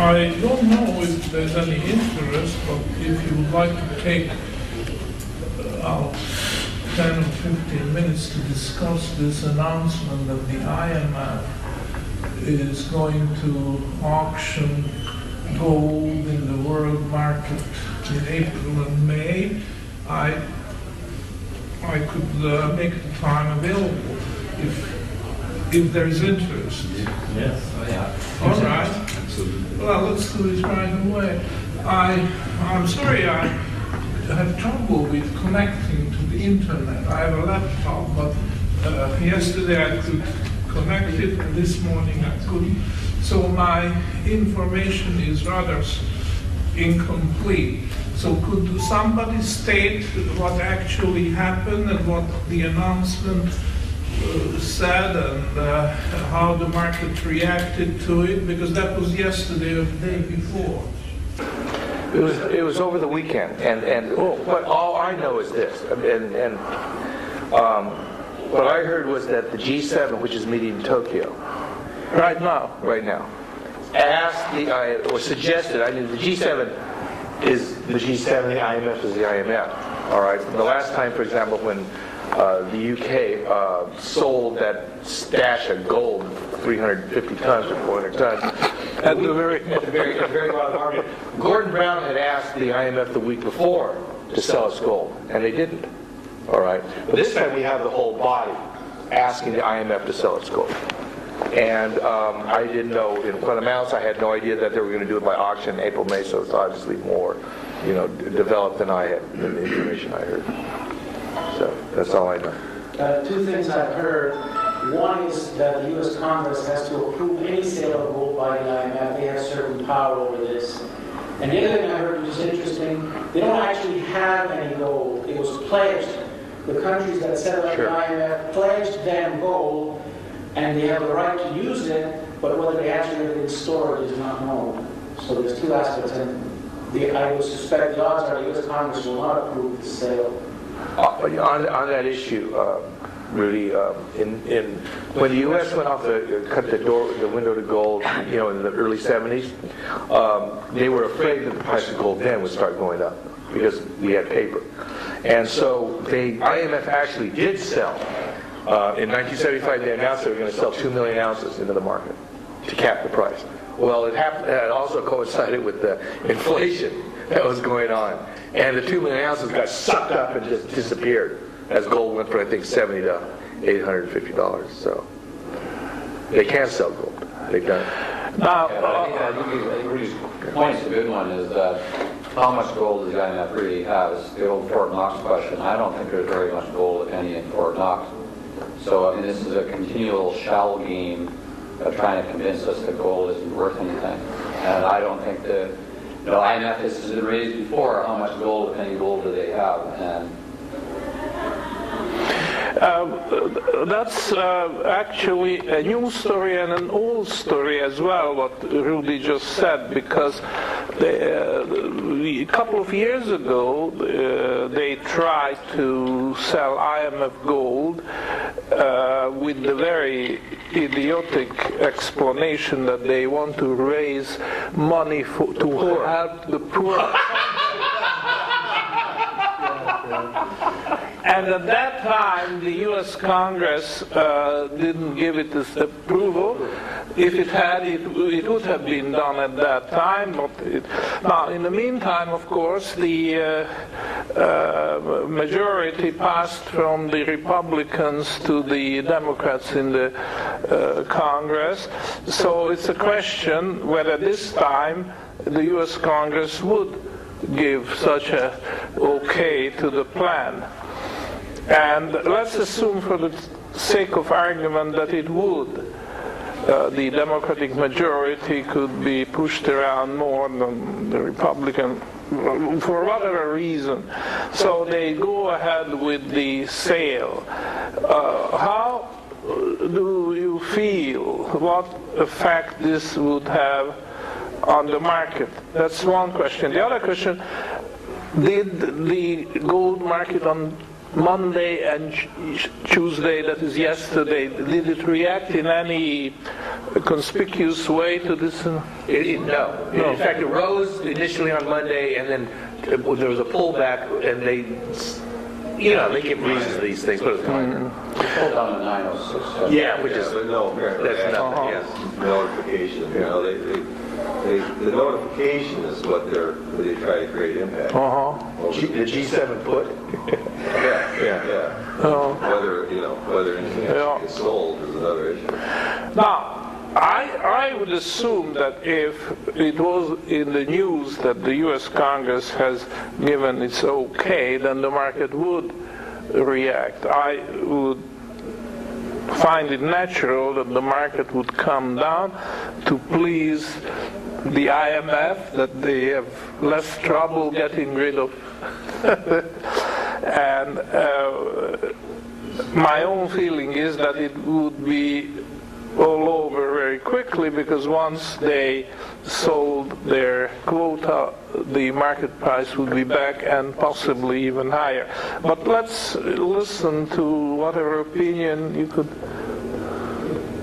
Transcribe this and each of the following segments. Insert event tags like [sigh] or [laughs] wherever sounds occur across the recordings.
I don't know if there's any interest, but if you would like to take uh, 10 or 15 minutes to discuss this announcement that the IMF is going to auction gold in the world market in April and May, I, I could uh, make the time available if, if there's interest. Yes. I have. All right. Well, let's do it right away. I, I'm sorry I have trouble with connecting to the internet. I have a laptop, but uh, yesterday I could connect it, and this morning I couldn't. So my information is rather incomplete. So could somebody state what actually happened and what the announcement said and uh, how the market reacted to it? Because that was yesterday or the day before. It was, it was over the weekend, and, and, but all I know is this, and, and, um, what I heard was that the G7, which is meeting in Tokyo, Right now. right now, asked the, I- or suggested, I mean, the G7 is the G7, the IMF is the IMF, all right? The last time, for example, when uh, the UK uh, sold that stash of gold, 350 tons or 400 tons, At the very, at the very, at the very bottom market. Gordon Brown had asked the IMF the week before to sell us gold, and they didn't. All right. But this time we have the whole body asking the IMF to sell its gold. And um, I didn't know in what amounts. I had no idea that they were going to do it by auction in April, May, so it's obviously more, you know, developed than I had, than the information I heard. So that's all I know. Uh, Two things I've heard. One is that the U.S. Congress has to approve any sale of gold by the IMF. They have certain power over this. And the other thing I heard, which is interesting, they don't actually have any gold. It was pledged. The countries that set up the Sure. IMF pledged them gold, and they have the right to use it, but whether they actually have it in storage is not known. So there's two aspects, and the, I would suspect the odds are the U.S. Congress will not approve the sale. Uh, On, on that issue, um, Rudy, um, in, in, when the U.S. went off the, cut the door, the window to gold, you know, in the early 70s, um, they were afraid that the price of gold then would start going up because we had paper. And so they, IMF actually did sell. Uh, in 1975, they announced they were going to sell 2 million ounces into the market to cap the price. Well, it happened, it also coincided with the inflation that was going on. And the 2 million ounces got sucked up and just disappeared as gold went from, I think, 70 to 850 dollars. So they can't sell gold. They've done it. now, Yeah, but I think, uh, I think Rudy's point's a good one, is that how much gold does the IMF really have? It's the old Fort Knox question. I don't think there's very much gold, if any, in Fort Knox. So, I mean, this is a continual shell game of trying to convince us that gold isn't worth anything. And I don't think the, you know, IMF has been raised before, how much gold, if any gold, do they have? And Uh, that's uh, actually a new story and an old story as well, what Rudy just said, because they, uh, a couple of years ago uh, they tried to sell IMF gold with the very idiotic explanation that they want to raise money for, to help the poor. And at that time, the U.S. Congress uh, didn't give it its approval. If it had, it, it would have been done at that time. But it, now, in the meantime, of course, the uh, uh, majority passed from the Republicans to the Democrats in the uh, Congress. So it's a question whether this time the U.S. Congress would give such a okay to the plan. And let's assume for the sake of argument that it would. Uh, the Democratic majority could be pushed around more than the Republican for whatever reason. So they go ahead with the sale. Uh, how do you feel? What effect this would have on the market? That's one question. The other question, did the gold market on Monday and Tuesday, that is yesterday, did it react in any conspicuous way to this? uh, It, it, no. In fact, it rose initially on Monday, and then there was a pullback, and they, you know, they give reasons to these things, but it's. Pulled down to 906. Yeah, which is but no, that's nothing. Yes. notification, you know, they, they, they, the notification is what they're, what they try to create impact. Uh-huh. G, the G7 put. Yeah, Yeah. yeah. Oh. Whether, you know, whether anything Yeah. actually gets sold is another issue. Now, I, I would assume that if it was in the news that the U.S. Congress has given its okay, then the market would react. I would find it natural that the market would come down to please the IMF, that they have less trouble getting rid of. [laughs] and uh, my own feeling is that it would be all over very quickly because once they sold their quota, the market price would be back and possibly even higher. But let's listen to whatever opinion you could.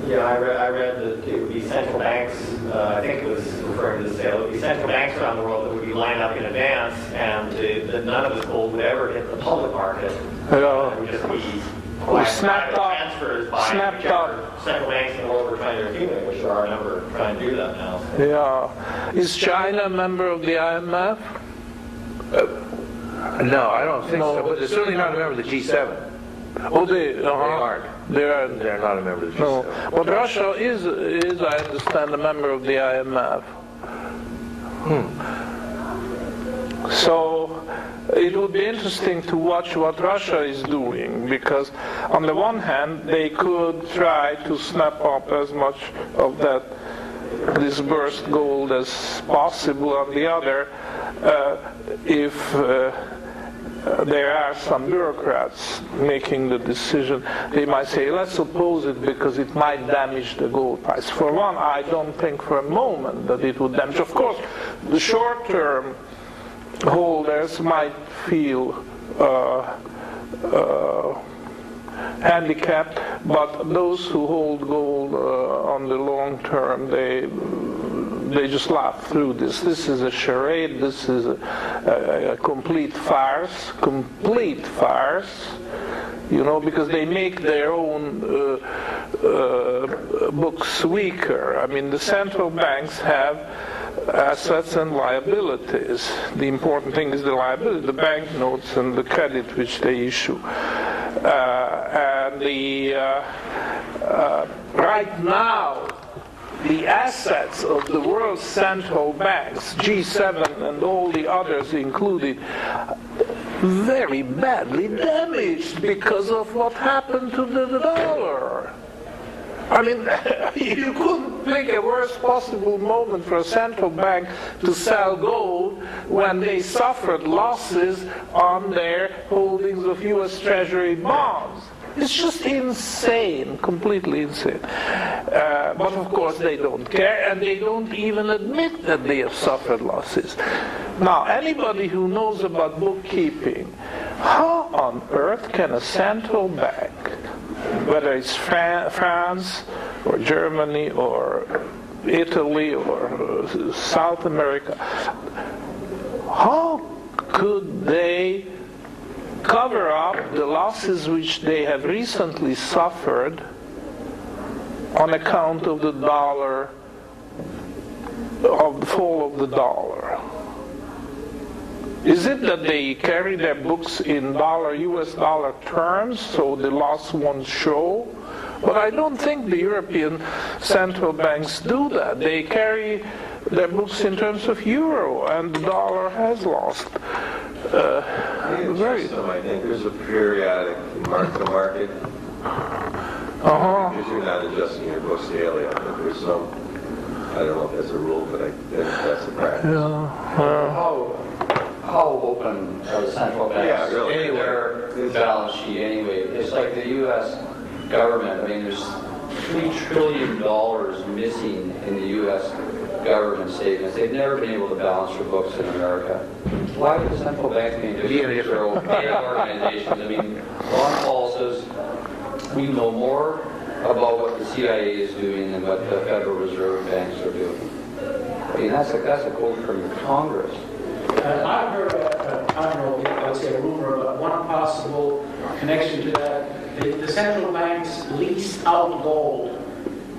Yeah, I read, I read that it would be central banks, uh, I think it was referring to the sale, it would be central banks around the world that would be lined up in advance, and uh, that none of this gold would ever hit the public market. Yeah. It would just be We snapped private up- transfers by snapped whichever central banks in the world are trying to accumulate, which there are a number trying to do that now. Yeah. Is China a member of the IMF? No, I don't think No. so. But they're certainly not a member of the G7. Oh, they, uh-huh. aren't. They are. They're not a member of the No, G7. but Russia is, is, I understand, a member of the IMF. So it would be interesting to watch what Russia is doing because, on the one hand, they could try to snap up as much of that disbursed gold as possible. On the other, uh, if uh, uh, there are some bureaucrats making the decision. They might say, let's oppose it because it might damage the gold price. For one, I don't think for a moment that it would damage. Of course, the short-term holders might feel uh, uh, handicapped, but those who hold gold uh, on the long term, they they just laugh through this. This is a charade. This is a, a, a complete farce. Complete farce. You know, because they make their own uh, uh, books weaker. I mean, the central banks have assets and liabilities. The important thing is the liability, the banknotes and the credit which they issue. Uh, and the uh, uh, right now, the assets of the world's central banks, G7 and all the others included, very badly damaged because of what happened to the dollar. I mean, [laughs] you couldn't pick a worse possible moment for a central bank to sell gold when they suffered losses on their holdings of U.S. Treasury bonds. It's just insane, completely insane. Uh, but of course, they don't care, and they don't even admit that they have suffered losses. Now, anybody who knows about bookkeeping, how on earth can a central bank, whether it's Fran- France or Germany or Italy or uh, South America, how could they cover up the losses which they have recently suffered on account of the dollar, of the fall of the dollar? Is it that they carry their books in dollar, US dollar terms, so the loss won't show? But I don't think the European central banks do that. They carry their books in terms of euro, and the dollar has lost. Uh, very. System, I think there's a periodic mark to market. Uh-huh. Because you're not adjusting your books daily. I think there's some, I don't know if that's a rule, but I think that's a practice. Yeah. How, how open are the central banks? Yeah, really. in Their balance sheet anyway. It's like the U.S. government, I mean, there's three trillion dollars missing in the U.S. government statements. They've never been able to balance their books in America. Why would the central banks be Be any different? They're organizations. I mean, Ron Paul says, we know more about what the CIA is doing than what the Federal Reserve banks are doing. I mean, that's a, that's a quote from Congress. Uh, I've heard, uh, I don't know, I would say a rumor, but one possible connection to that, the, the central banks lease out gold.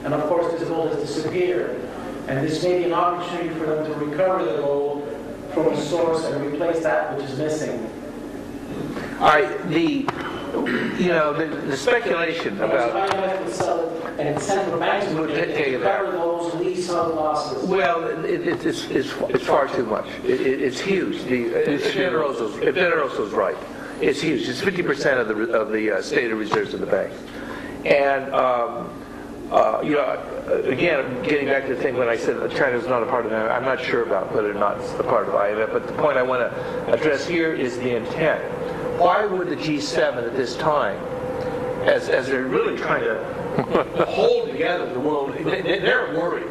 And of course, this gold has disappeared. And this may be an opportunity for them to recover the gold from the source and replace that which is missing. All right, the, you know, the, the speculation about, IMF would sell it, and central banks would Would take it those lease out losses. well, it, it, it's, it's, it's far too much. It, it, it's huge. The, if Generoso's, if Generoso's right, it's huge. It's 50% of the, of the uh, of reserves of the bank. And, um, uh, you know, again, getting back to the thing when I said that China is not a part of it, I'm not sure about whether or not it's a part of IMF, but the point I want to address here is the intent. Why would the G7 at this time, as, as they're really trying to [laughs] hold together the world, they, they're worried.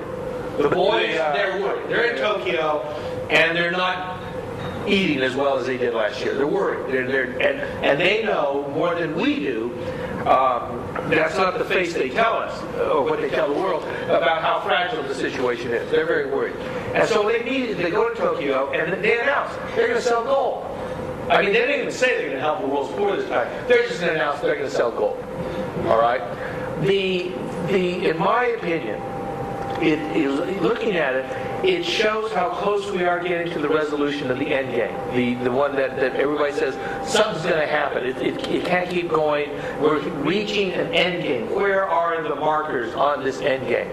The boys, They are. they're worried. They're in Tokyo, and they're not eating as well as they did last year. They're worried. They're, they're, and, and they know more than we do. Um, that's not the face they tell us, uh, or what they tell the world, about how fragile the situation is. They're very worried. And so they need, they go to Tokyo, and they announce they're going to sell gold. I mean, they didn't even say they're going to help the world's poor this time. They're just going to announce they're going to sell gold. All right. The the in my opinion, it is looking at it. It shows how close we are getting to the resolution of the end game. The the one that, that everybody says something's going to happen. It, it, it can't keep going. We're reaching an end game. Where are the markers on this end game?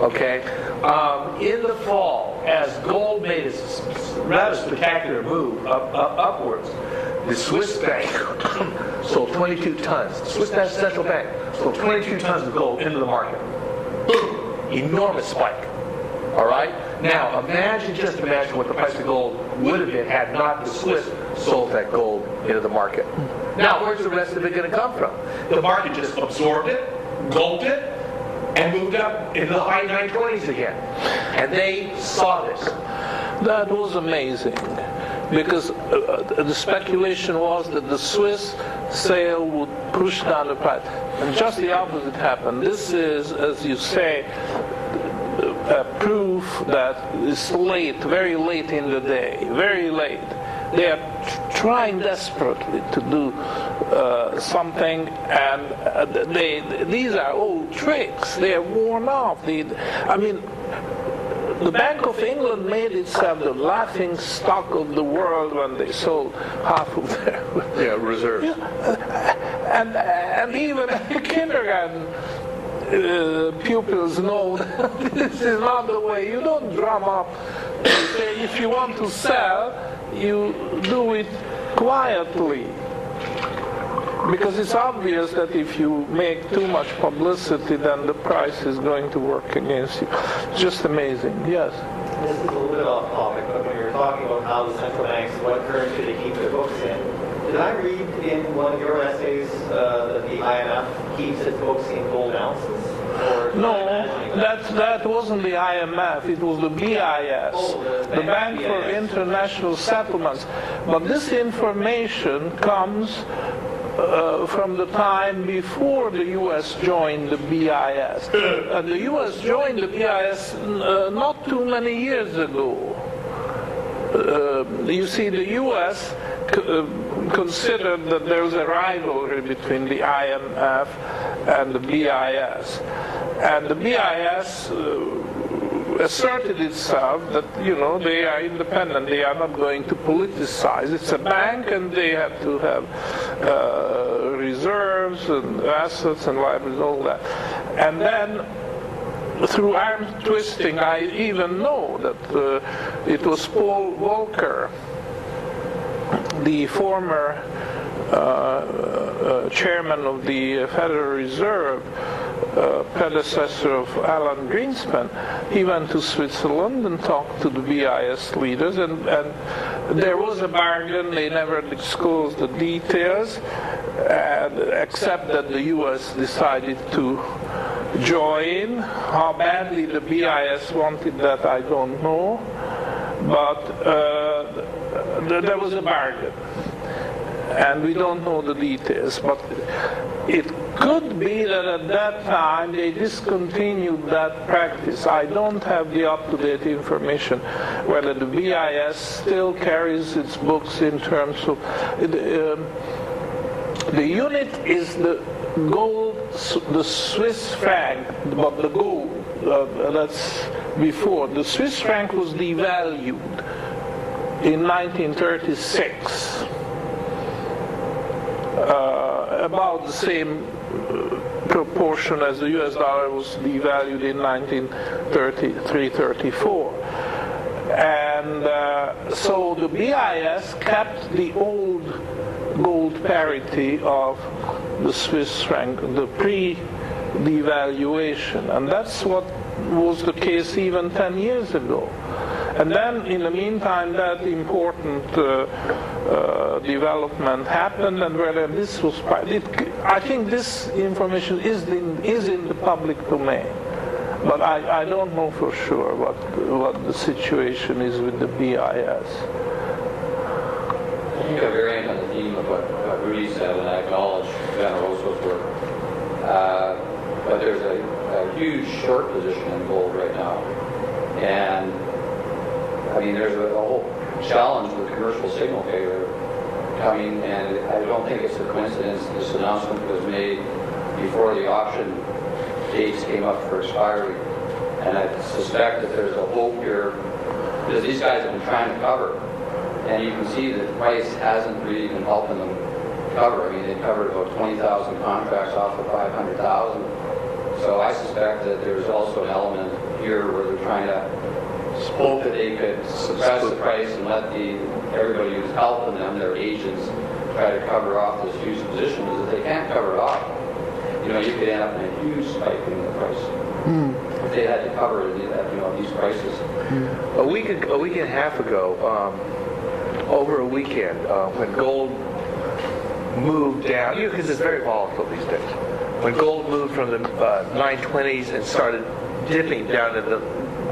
Okay. Um, in the fall, as gold made a rather spectacular move up, up upwards, the Swiss bank [coughs] sold 22 tons. Swiss National Central Bank sold 22 tons of gold into the market. Boom! Enormous spike. All right. Now imagine, just imagine what the price of gold would have been had not the Swiss sold that gold into the market. Now, where's the rest of it going to come from? The market just absorbed it, gulped it, and moved up into the high 920s again. And they saw this. That was amazing because uh, uh, the speculation was that the Swiss sale would push down the price. And just the opposite happened. This is, as you say, a proof that it's late, very late in the day, very late. They are trying desperately to do uh, something, and uh, they these are old tricks. They are worn off. They, I mean, the Bank of England made itself the laughing stock of the world when they sold half of their Yeah, reserves. [laughs] and and even [laughs] kindergarten uh, pupils know that [laughs] this is not the way. You don't drum up. If you want to sell, you do it quietly. Because it's obvious that if you make too much publicity, then the price is going to work against you. Just amazing, yes. This is a little bit off topic, but when you were talking about how the central banks, what currency they keep their books in, did I read in one of your essays uh, that the IMF keeps its books in gold ounces? Or am I No, that, that wasn't the IMF, it was the BIS, Oh, the the bank, for. International Settlements. But this information comes uh, from the time before the U.S. joined the BIS. And the U.S. joined the BIS uh, not too many years ago. Uh, you see, the U.S. c- uh, considered that there was a rivalry between the IMF and the BIS. And the BIS uh, asserted itself that, you know, they are independent, they are not going to politicize. It's a bank and they have to have uh, reserves and assets and liabilities, all that. And then through arm twisting, I even know that uh, it was Paul Volcker, the former uh, uh, chairman of the Federal Reserve, uh, predecessor of Alan Greenspan, he went to Switzerland and talked to the BIS leaders, and, and there was a bargain. They never disclosed the details, and, except that the U.S. decided to join. How badly the BIS wanted that, I don't know. But uh, th- there was a bargain. And we don't know the details, but it could be that at that time they discontinued that practice. I don't have the up-to-date information whether the BIS still carries its books in terms of um, the unit is the gold, the Swiss franc, but the gold. Uh, that's before. The Swiss franc was devalued in 1936. Uh, about the same proportion as the US dollar was devalued in 1933-34. And uh, so the BIS kept the old gold parity of the Swiss franc, the pre-devaluation. And that's what was the case even 10 years ago. And then, in the meantime, that important uh, uh, development happened, and whether this was, it, I think this information is in, is in the public domain. But I, I don't know for sure what, what the situation is with the BIS. I think variant on the theme of what, what Rudy said, and I acknowledge Generoso's work. Uh, but there's a, huge short position in gold right now. And I mean, there's a, a whole challenge with commercial signal failure coming, and I don't think it's a coincidence this announcement was made before the option dates came up for expiry. And I suspect that there's a hope here, because these guys have been trying to cover, and you can see that price hasn't really been helping them cover. I mean, they covered about 20,000 contracts off of 500,000. So I suspect that there's also an element here where they're trying to hope that they could suppress the price and let the everybody who's helping them, their agents, try to cover off this huge position. Because if they can't cover it off, you know, you could end up in a huge spike in the price. If they had to cover it, you know, these prices. A week, a week and a half ago, um, over a weekend, uh, when gold moved down, you know, because it's very volatile these days. When gold moved from the uh, 920s and started dipping down to the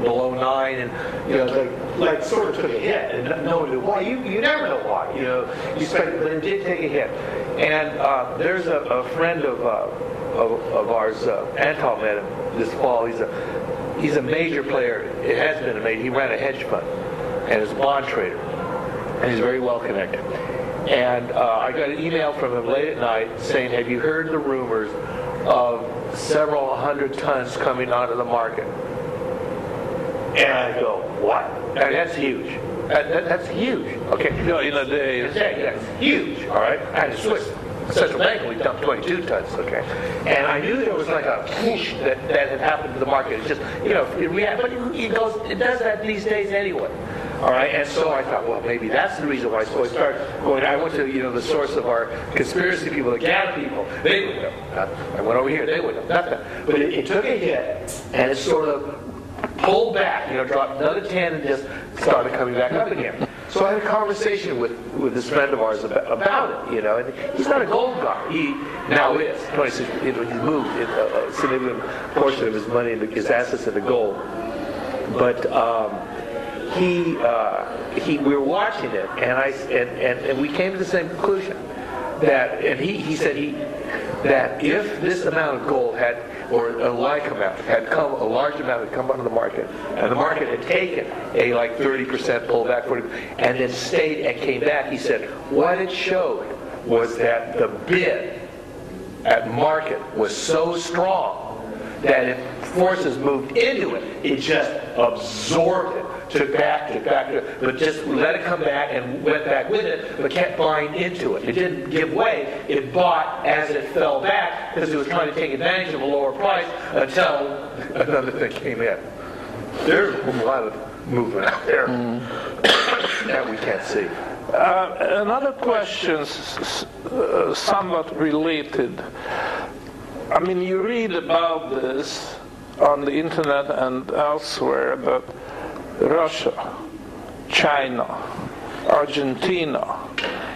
below nine, and you know, like, like sort of took a hit, and no one knew why. You you never know why. You know, you expect, but it did take a hit. And uh, there's a, a friend of, uh, of of ours, uh, Antal met him this fall. He's a he's a major player. It has been a major. He ran a hedge fund and is a bond trader, and he's very well connected. And uh, I got an email from him late at night saying, "Have you heard the rumors of several hundred tons coming onto the market?" And I go, "What? And that's huge. That, that, that's huge. Okay, You know, in a day, yeah, huge, all right? And Swiss Central Bank only dumped 22 tons, okay? And I knew there was like a whoosh that, that had happened to the market. It's just, you know, it react, but it goes, it does that these days anyway. All right, and so I thought, well, maybe that's the reason why. So I started going. I went to, you know, the source of our conspiracy people, the GATA people. They would know. I went over here. They would know. Not that. But it, it took a hit, and it sort of pulled back, you know, dropped another 10 and just started coming back up again. So I had a conversation with, with this friend of ours about, about it, you know, and he's not a gold guy. He now is. 26, you know, he's moved a, a significant portion of his money, his assets into gold. But um, he, uh, he, we were watching it, and I, and, and, and we came to the same conclusion that, and he, he said he, that if this amount of gold had, or a like amount, had come, a large amount had come onto the market, and the market had taken a like 30% pullback, 40, and then stayed and came back, he said, what it showed was that the bid at market was so strong that if forces moved into it, it just absorbed it, took back, took back, but just let it come back and went back with it, but kept buying into it. It didn't give way. It bought as it fell back because it was trying to take advantage of a lower price until another thing came in. There's a lot of movement out there that we can't see. Uh, another question, uh, somewhat related. I mean, you read about this on the internet and elsewhere that Russia, China, Argentina,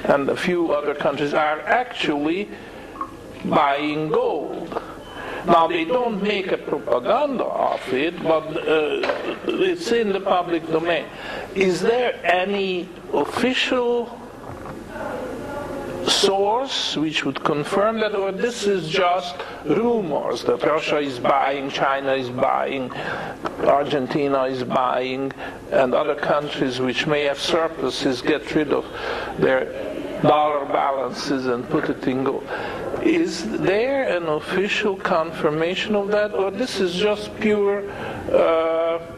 and a few other countries are actually buying gold. Now, they don't make a propaganda of it, but uh, it's in the public domain. Is there any official source which would confirm that, or this is just rumors that Russia is buying, China is buying, Argentina is buying, and other countries which may have surpluses get rid of their dollar balances and put it in gold. Is there an official confirmation of that, or this is just pure? Uh,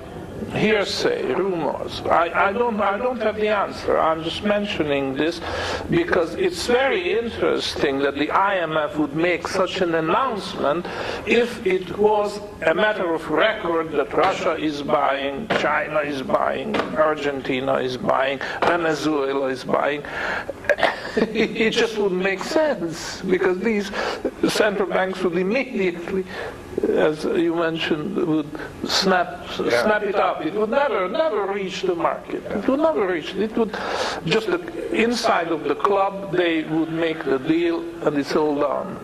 hearsay, rumors. I, I, don't, I don't have the answer. I'm just mentioning this because it's very interesting that the IMF would make such an announcement if it was a matter of record that Russia is buying, China is buying, Argentina is buying, Venezuela is buying. [laughs] it just wouldn't make sense because these central banks would immediately as you mentioned, would snap yeah. snap it up. It would never never reach the market. It would never reach. It would just inside of the club they would make the deal and it's all done.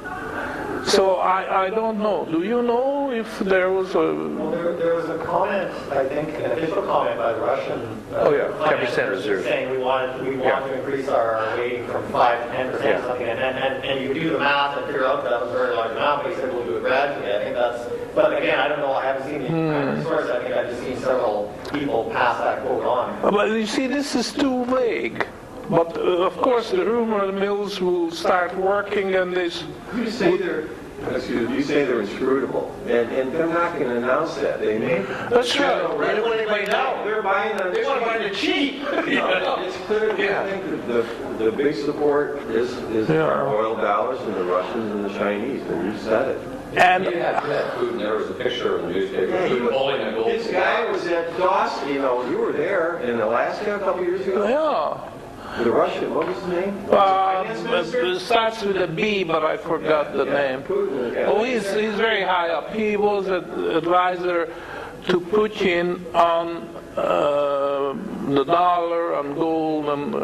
So I, I don't know. Do you know if there was a... Well, there, there was a comment, I think, an official comment by the Russian uh, oh, yeah. Capital Reserve saying we want we want yeah. to increase our weighting from 5 to 10 percent yeah. something. And, and, and you do the math and figure out that, that was a very large amount, but he said we'll do it gradually. I think that's... But again, I don't know. I haven't seen the hmm. source. I think I've just seen several people pass that quote on. But you see, this is too vague. But uh, of course, the rumor mills will start working, and this. You say they're. Excuse me, you say they're inscrutable, and, and they're not going to announce that. They may. That's right. They don't want anybody to know. They're buying the. They want to buy the cheap. [laughs] yeah. It's clear. Yeah. I think the, the, the big support is is yeah. our oil dollars and the Russians and the Chinese, and you said it. And yeah, Putin, there was a picture in the newspaper. Yeah, Putin holding a gold. This guy was at Dawson. You know, you were there in Alaska a couple years ago. Yeah. The Russian, what was his name? Uh, it starts with a B, but I forgot yeah, the yeah. name. Oh, he's, he's very high up. He was an advisor to Putin on uh, the dollar, on gold, and,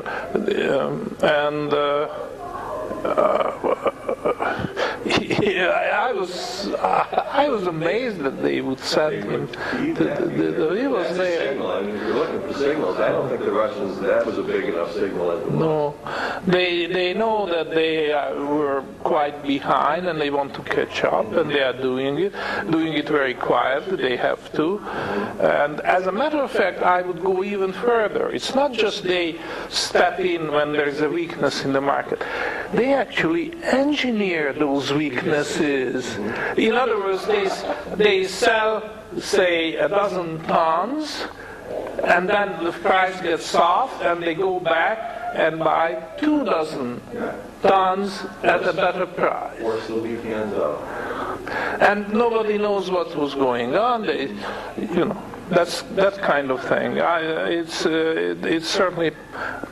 um, and uh, uh, yeah, I was I was amazed that they would send him. To, the, the, he was there. Signal. I mean, if you're looking for signals, I don't think the Russians that was a big enough signal. At the no, they they know that they uh, were quite behind and they want to catch up, and they are doing it, doing it very quietly. They have to, and as a matter of fact, I would go even further. It's not just they step in when there's a weakness in the market. They actually engineer those weaknesses. In other words, they, they sell, say, a dozen tons, and then the price gets soft, and they go back and buy two dozen tons at a better price. And nobody knows what was going on. They, you know that's that kind of thing. I, it's uh, it, it's certainly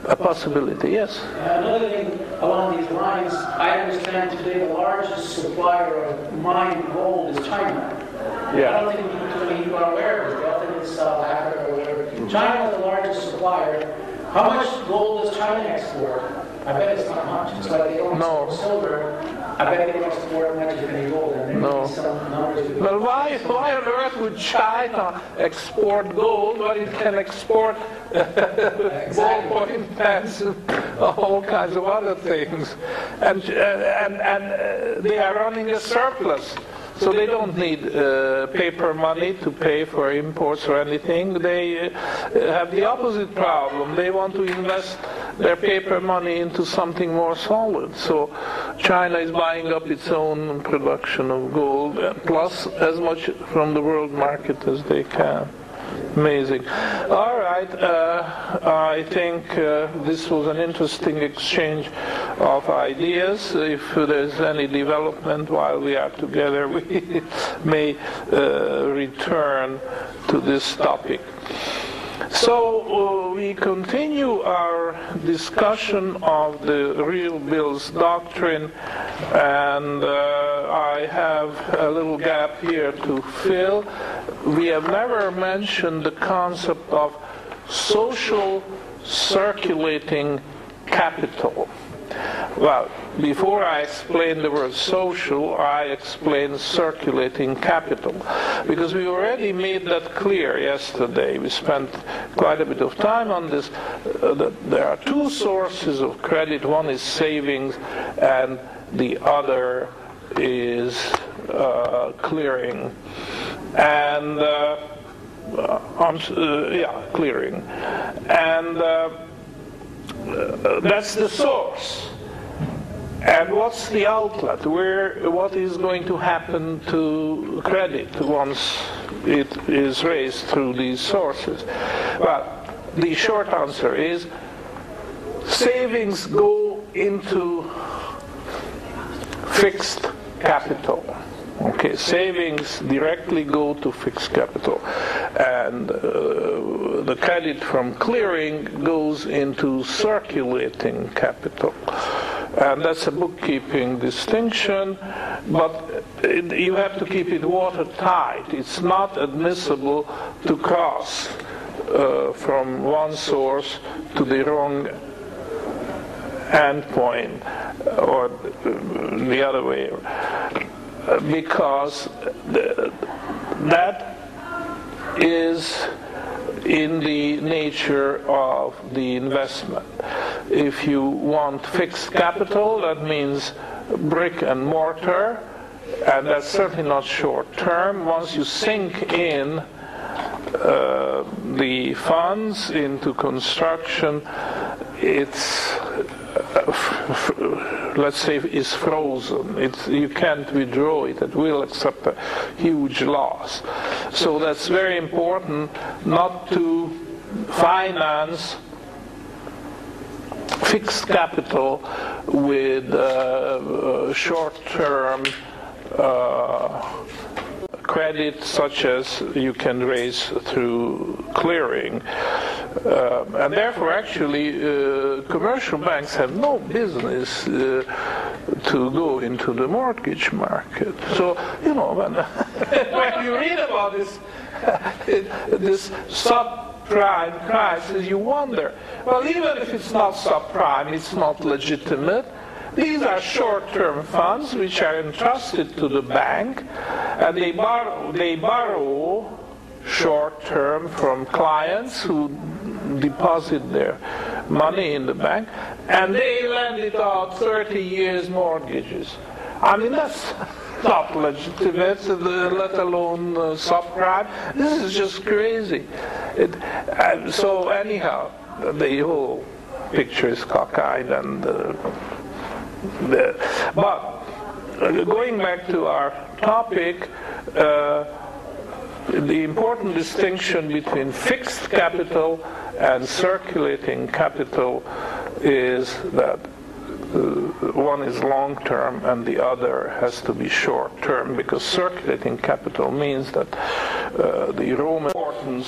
a possibility. Yes. Another thing along these lines, I understand today the largest supplier of mined gold is China. Yeah. I don't think you are aware of it. I think it's South Africa or whatever. Mm-hmm. China is the largest supplier. How much gold does China export? I bet it's not much. It's like they don't no. silver. Bet export much of gold. No. Well, why, why on earth would China export gold when it can export ballpoint pens and all kinds of other things? And, and, and uh, they are running a surplus. So they don't need uh, paper money to pay for imports or anything. They uh, have the opposite problem. They want to invest their paper money into something more solid. So China is buying up its own production of gold, uh, plus as much from the world market as they can. Amazing. All right. Uh, I think uh, this was an interesting exchange of ideas. If there's any development while we are together, [laughs] we may uh, return to this topic. So uh, we continue our discussion of the real bills doctrine, and uh, I have a little gap here to fill. We have never mentioned the concept of social circulating capital. Well, before I explain the word social, I explain circulating capital. Because we already made that clear yesterday. We spent quite a bit of time on this. Uh, that there are two sources of credit. One is savings and the other is uh, clearing. And uh, uh, yeah, clearing. And uh, that's the source. And what's the outlet? Where, what is going to happen to credit once it is raised through these sources? Well, the short answer is savings go into fixed capital. Okay, savings directly go to fixed capital, and uh, the credit from clearing goes into circulating capital. And that's a bookkeeping distinction, but it, you have to keep it watertight. It's not admissible to cross uh, from one source to the wrong endpoint, or the other way because that is in the nature of the investment. If you want fixed capital, that means brick and mortar, and that's certainly not short term. Once you sink in uh, the funds into construction, it's uh, let's say is frozen. It's, you can't withdraw it. It will accept a huge loss. So that's very important not to finance fixed capital with uh, uh, short-term uh, credit such as you can raise through clearing. Uh, and therefore, actually, uh, commercial banks have no business uh, to go into the mortgage market. So, you know, when, [laughs] when you read about this, [laughs] this subprime crisis, you wonder, well, even if it's not subprime, it's not legitimate these are short-term funds which are entrusted to the bank, and they borrow, they borrow short-term from clients who deposit their money in the bank, and they lend it out 30 years mortgages. I mean, that's not legitimate, let alone uh, subprime. This is just crazy. It, uh, so anyhow, the whole picture is cockeyed and uh, but uh, going back to our topic, uh, the important distinction between fixed capital and circulating capital is that uh, one is long term and the other has to be short term because circulating capital means that uh, the raw importance